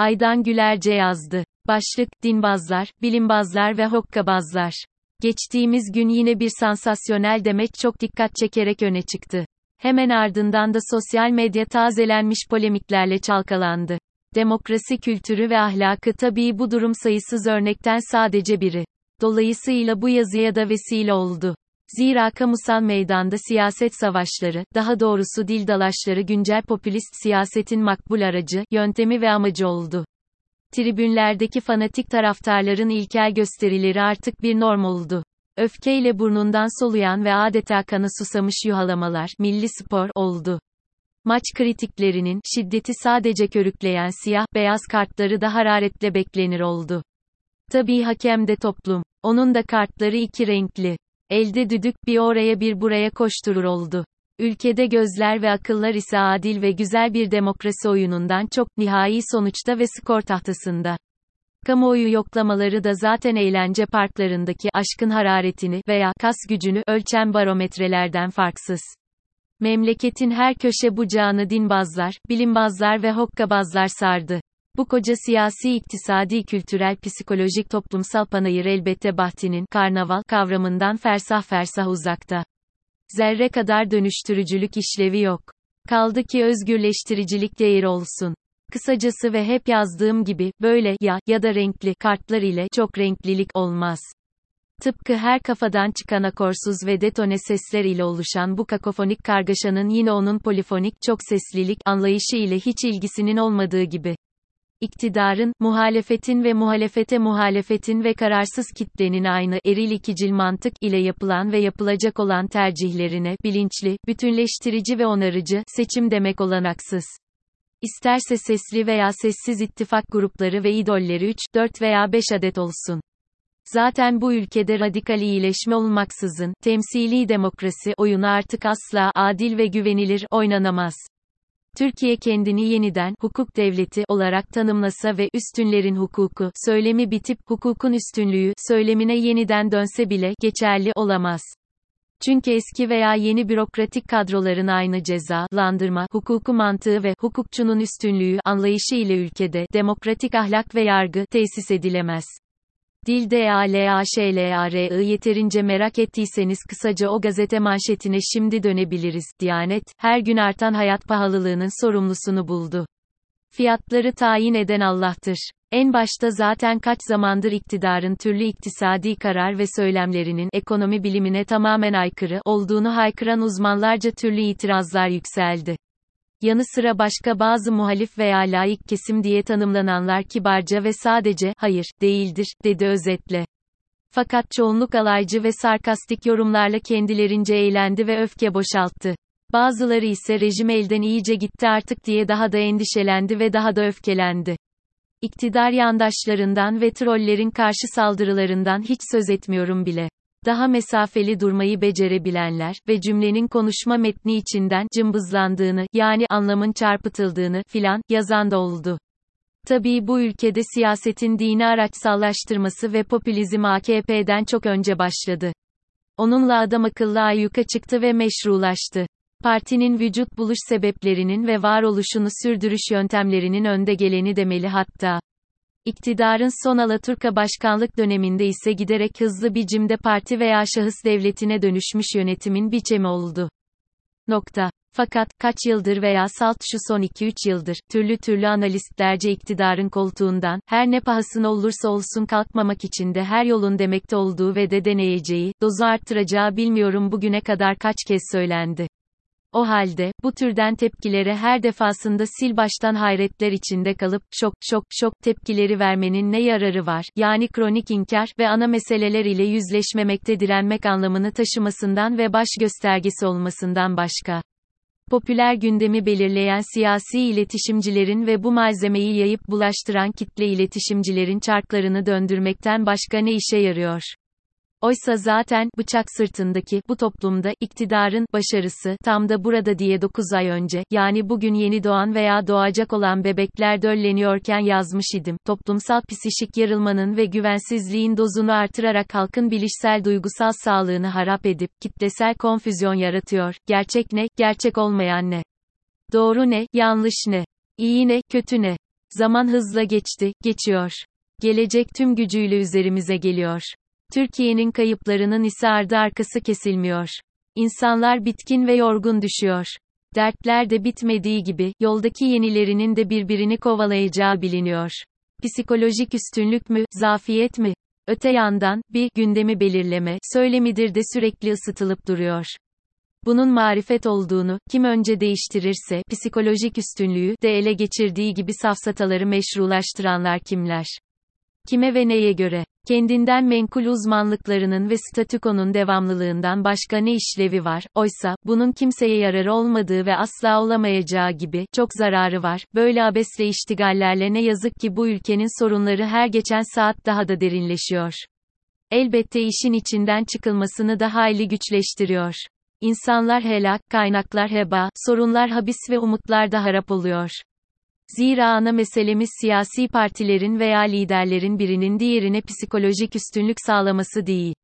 Aydan Gülerce yazdı. Başlık, dinbazlar, bilimbazlar ve hokkabazlar. Geçtiğimiz gün yine bir sansasyonel demeç çok dikkat çekerek öne çıktı. Hemen ardından da sosyal medya tazelenmiş polemiklerle çalkalandı. Demokrasi kültürü ve ahlakı tabii bu durum sayısız örnekten sadece biri. Dolayısıyla bu yazıya da vesile oldu. Zira kamusal meydanda siyaset savaşları, daha doğrusu dil dalaşları güncel popülist siyasetin makbul aracı, yöntemi ve amacı oldu. Tribünlerdeki fanatik taraftarların ilkel gösterileri artık bir norm oldu. Öfkeyle burnundan soluyan ve adeta kana susamış yuhalamalar, milli spor, oldu. Maç kritiklerinin, şiddeti sadece körükleyen siyah, beyaz kartları da hararetle beklenir oldu. Tabii hakem de toplum. Onun da kartları iki renkli. Elde düdük bir oraya bir buraya koşturur oldu. Ülkede gözler ve akıllar ise adil ve güzel bir demokrasi oyunundan çok, nihai sonuçta ve skor tahtasında. Kamuoyu yoklamaları da zaten eğlence parklarındaki aşkın hararetini veya kas gücünü ölçen barometrelerden farksız. Memleketin her köşe bucağını dinbazlar, bilimbazlar ve hokkabazlar sardı. Bu koca siyasi, iktisadi, kültürel, psikolojik, toplumsal panayır elbette Bahti'nin karnaval kavramından fersah fersah uzakta. Zerre kadar dönüştürücülük işlevi yok. Kaldı ki özgürleştiricilik değeri olsun. Kısacası ve hep yazdığım gibi, böyle, ya, ya da renkli, kartlar ile, çok renklilik olmaz. Tıpkı her kafadan çıkan akorsuz ve detone sesler ile oluşan bu kakofonik kargaşanın yine onun polifonik, çok seslilik, anlayışı ile hiç ilgisinin olmadığı gibi. İktidarın, muhalefetin ve muhalefete muhalefetin ve kararsız kitlenin aynı eril ikicil mantık ile yapılan ve yapılacak olan tercihlerine, bilinçli, bütünleştirici ve onarıcı, seçim demek olanaksız. İsterse sesli veya sessiz ittifak grupları ve idolleri 3, 4 veya 5 adet olsun. Zaten bu ülkede radikal iyileşme olmaksızın, temsili demokrasi oyunu artık asla adil ve güvenilir oynanamaz. Türkiye kendini yeniden hukuk devleti olarak tanımlasa ve üstünlerin hukuku söylemi bitip hukukun üstünlüğü söylemine yeniden dönse bile geçerli olamaz. Çünkü eski veya yeni bürokratik kadroların aynı cezalandırma hukuku mantığı ve hukukçunun üstünlüğü anlayışı ile ülkede demokratik ahlak ve yargı tesis edilemez. Dil DALAŞLAR'ı yeterince merak ettiyseniz kısaca o gazete manşetine şimdi dönebiliriz. Diyanet, her gün artan hayat pahalılığının sorumlusunu buldu. Fiyatları tayin eden Allah'tır. En başta zaten kaç zamandır iktidarın türlü iktisadi karar ve söylemlerinin ekonomi bilimine tamamen aykırı olduğunu haykıran uzmanlarca türlü itirazlar yükseldi. Yanı sıra başka bazı muhalif veya laik kesim diye tanımlananlar kibarca ve sadece, hayır, değildir, dedi özetle. Fakat çoğunluk alaycı ve sarkastik yorumlarla kendilerince eğlendi ve öfke boşalttı. Bazıları ise rejim elden iyice gitti artık diye daha da endişelendi ve daha da öfkelendi. İktidar yandaşlarından ve trollerin karşı saldırılarından hiç söz etmiyorum bile. Daha mesafeli durmayı becerebilenler ve cümlenin konuşma metni içinden cımbızlandığını, yani anlamın çarpıtıldığını filan yazan da oldu. Tabii bu ülkede siyasetin dini araçsallaştırması ve popülizm AKP'den çok önce başladı. Onunla adam akıllı ayyuka çıktı ve meşrulaştı. Partinin vücut buluş sebeplerinin ve varoluşunu sürdürüş yöntemlerinin önde geleni demeli hatta. İktidarın son Alaturka başkanlık döneminde ise giderek hızlı biçimde parti veya şahıs devletine dönüşmüş yönetimin biçemi oldu. Nokta. Fakat, kaç yıldır veya salt şu son 2-3 yıldır, türlü türlü analistlerce iktidarın koltuğundan, her ne pahasına olursa olsun kalkmamak için de her yolun demekte olduğu ve de deneyeceği, dozu arttıracağı bilmiyorum bugüne kadar kaç kez söylendi. O halde, bu türden tepkilere her defasında sil baştan hayretler içinde kalıp, şok, şok, şok tepkileri vermenin ne yararı var, yani kronik inkar ve ana meseleler ile yüzleşmemekte direnmek anlamını taşımasından ve baş göstergesi olmasından başka. Popüler gündemi belirleyen siyasi iletişimcilerin ve bu malzemeyi yayıp bulaştıran kitle iletişimcilerin çarklarını döndürmekten başka ne işe yarıyor? Oysa zaten, bıçak sırtındaki, bu toplumda, iktidarın, başarısı, tam da burada diye 9 ay önce, yani bugün yeni doğan veya doğacak olan bebekler dölleniyorken yazmış idim. Toplumsal psişik yarılmanın ve güvensizliğin dozunu artırarak halkın bilişsel duygusal sağlığını harap edip, kitlesel konfüzyon yaratıyor. Gerçek ne, gerçek olmayan ne? Doğru ne, yanlış ne? İyi ne, kötü ne? Zaman hızla geçti, geçiyor. Gelecek tüm gücüyle üzerimize geliyor. Türkiye'nin kayıplarının ise ardı arkası kesilmiyor. İnsanlar bitkin ve yorgun düşüyor. Dertler de bitmediği gibi, yoldaki yenilerinin de birbirini kovalayacağı biliniyor. Psikolojik üstünlük mü, zafiyet mi? Öte yandan, bir, gündemi belirleme, söylemidir de sürekli ısıtılıp duruyor. Bunun marifet olduğunu, kim önce değiştirirse, psikolojik üstünlüğü de ele geçirdiği gibi safsataları meşrulaştıranlar kimler? Kime ve neye göre? Kendinden menkul uzmanlıklarının ve statükonun devamlılığından başka ne işlevi var? Oysa, bunun kimseye yararı olmadığı ve asla olamayacağı gibi, çok zararı var. Böyle abesle iştigallerle ne yazık ki bu ülkenin sorunları her geçen saat daha da derinleşiyor. Elbette işin içinden çıkılmasını da hayli güçleştiriyor. İnsanlar helak, kaynaklar heba, sorunlar habis ve umutlar da harap oluyor. Zira ana meselemiz siyasi partilerin veya liderlerin birinin diğerine psikolojik üstünlük sağlaması değil.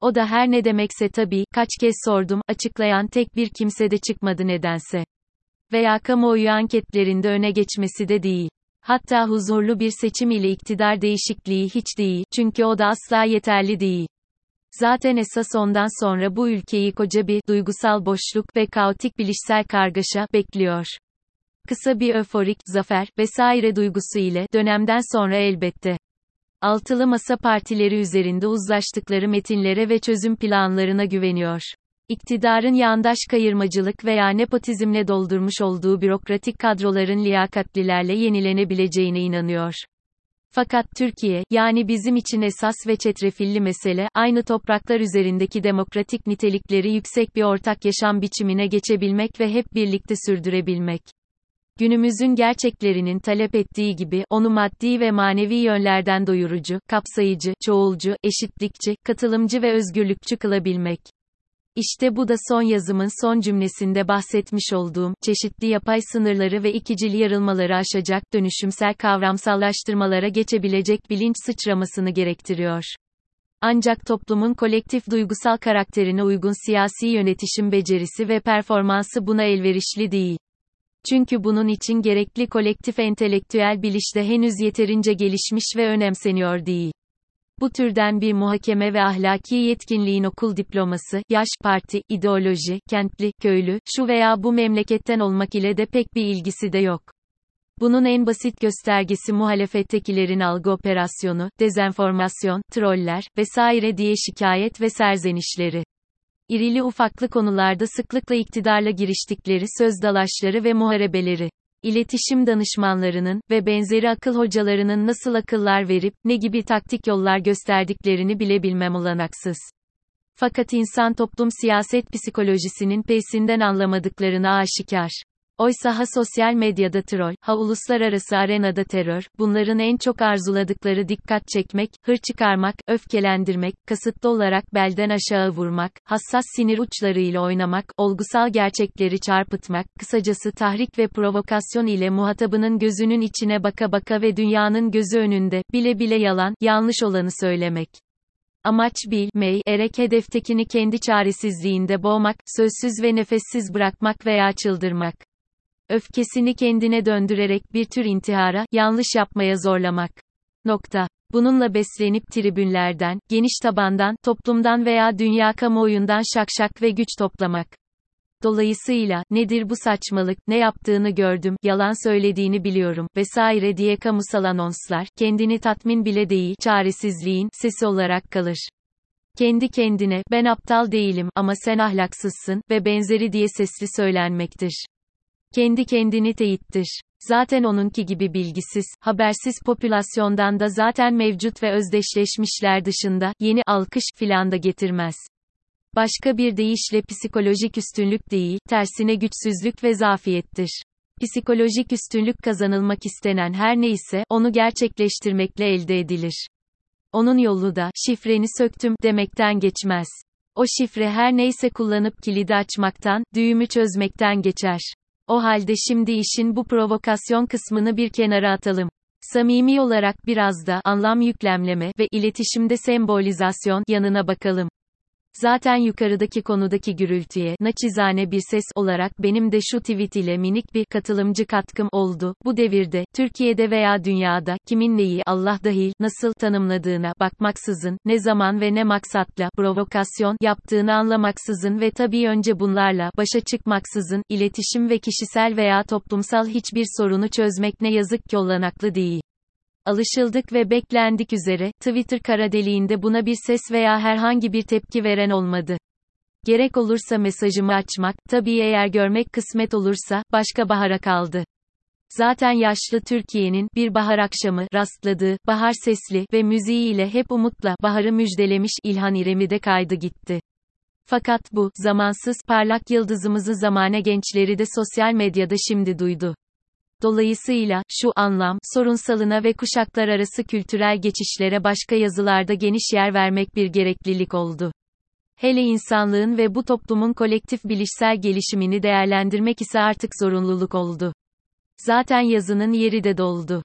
O da her ne demekse tabii, kaç kez sordum, açıklayan tek bir kimse de çıkmadı nedense. Veya kamuoyu anketlerinde öne geçmesi de değil. Hatta huzurlu bir seçim ile iktidar değişikliği hiç değil, çünkü o da asla yeterli değil. Zaten esas ondan sonra bu ülkeyi koca bir duygusal boşluk ve kaotik bilişsel kargaşa bekliyor. Kısa bir öforik, zafer vesaire duygusu ile dönemden sonra elbette. Altılı masa partileri üzerinde uzlaştıkları metinlere ve çözüm planlarına güveniyor. İktidarın yandaş kayırmacılık veya nepotizmle doldurmuş olduğu bürokratik kadroların liyakatlilerle yenilenebileceğine inanıyor. Fakat Türkiye, yani bizim için esas ve çetrefilli mesele, aynı topraklar üzerindeki demokratik nitelikleri yüksek bir ortak yaşam biçimine geçebilmek ve hep birlikte sürdürebilmek. Günümüzün gerçeklerinin talep ettiği gibi, onu maddi ve manevi yönlerden doyurucu, kapsayıcı, çoğulcu, eşitlikçi, katılımcı ve özgürlükçü kılabilmek. İşte bu da son yazımın son cümlesinde bahsetmiş olduğum, çeşitli yapay sınırları ve ikicil yarılmaları aşacak, dönüşümsel kavramsallaştırmalara geçebilecek bilinç sıçramasını gerektiriyor. Ancak toplumun kolektif duygusal karakterine uygun siyasi yönetişim becerisi ve performansı buna elverişli değil. Çünkü bunun için gerekli kolektif entelektüel biliş de henüz yeterince gelişmiş ve önemseniyor değil. Bu türden bir muhakeme ve ahlaki yetkinliğin okul diploması, yaş, parti, ideoloji, kentli, köylü, şu veya bu memleketten olmak ile de pek bir ilgisi de yok. Bunun en basit göstergesi muhalefettekilerin algı operasyonu, dezenformasyon, troller vesaire diye şikayet ve serzenişleri irili ufaklı konularda sıklıkla iktidarla giriştikleri söz dalaşları ve muharebeleri, iletişim danışmanlarının ve benzeri akıl hocalarının nasıl akıllar verip, ne gibi taktik yollar gösterdiklerini bile bilmem olanaksız. Fakat insan toplum siyaset psikolojisinin pesinden anlamadıklarını aşikar. Oysa ha sosyal medyada troll, ha uluslararası arenada terör, bunların en çok arzuladıkları dikkat çekmek, hır çıkarmak, öfkelendirmek, kasıtlı olarak belden aşağı vurmak, hassas sinir uçlarıyla oynamak, olgusal gerçekleri çarpıtmak, kısacası tahrik ve provokasyon ile muhatabının gözünün içine baka baka ve dünyanın gözü önünde, bile bile yalan, yanlış olanı söylemek. Amaç bilmey, erek hedeftekini kendi çaresizliğinde boğmak, sözsüz ve nefessiz bırakmak veya çıldırmak öfkesini kendine döndürerek bir tür intihara, yanlış yapmaya zorlamak. Nokta. Bununla beslenip tribünlerden, geniş tabandan, toplumdan veya dünya kamuoyundan şakşak ve güç toplamak. Dolayısıyla, nedir bu saçmalık, ne yaptığını gördüm, yalan söylediğini biliyorum, vesaire diye kamusal anonslar, kendini tatmin bile değil, çaresizliğin, sesi olarak kalır. Kendi kendine, ben aptal değilim, ama sen ahlaksızsın, ve benzeri diye sesli söylenmektir. Kendi kendini teyittir. Zaten onunki gibi bilgisiz, habersiz popülasyondan da zaten mevcut ve özdeşleşmişler dışında, yeni alkış filan da getirmez. Başka bir deyişle psikolojik üstünlük değil, tersine güçsüzlük ve zafiyettir. Psikolojik üstünlük kazanılmak istenen her neyse, onu gerçekleştirmekle elde edilir. Onun yolu da, şifreni söktüm, demekten geçmez. O şifre her neyse kullanıp kilidi açmaktan, düğümü çözmekten geçer. O halde şimdi işin bu provokasyon kısmını bir kenara atalım. Samimi olarak biraz da anlam yüklemleme ve iletişimde sembolizasyon yanına bakalım. Zaten yukarıdaki konudaki gürültüye, naçizane bir ses olarak benim de şu tweet ile minik bir katılımcı katkım oldu. Bu devirde, Türkiye'de veya dünyada, kimin neyi Allah dahil, nasıl tanımladığına bakmaksızın, ne zaman ve ne maksatla, provokasyon yaptığını anlamaksızın ve tabii önce bunlarla, başa çıkmaksızın, iletişim ve kişisel veya toplumsal hiçbir sorunu çözmek ne yazık ki olanaklı değil. Alışıldık ve beklendik üzere, Twitter kara deliğinde buna bir ses veya herhangi bir tepki veren olmadı. Gerek olursa mesajımı açmak, tabii eğer görmek kısmet olursa, başka bahara kaldı. Zaten yaşlı Türkiye'nin, bir bahar akşamı, rastladığı, bahar sesli ve müziğiyle hep umutla, baharı müjdelemiş İlhan İrem'i de kaydı gitti. Fakat bu, zamansız, parlak yıldızımızı zamane gençleri de sosyal medyada şimdi duydu. Dolayısıyla, şu anlam, sorunsalına ve kuşaklar arası kültürel geçişlere başka yazılarda geniş yer vermek bir gereklilik oldu. Hele insanlığın ve bu toplumun kolektif bilişsel gelişimini değerlendirmek ise artık zorunluluk oldu. Zaten yazının yeri de doldu.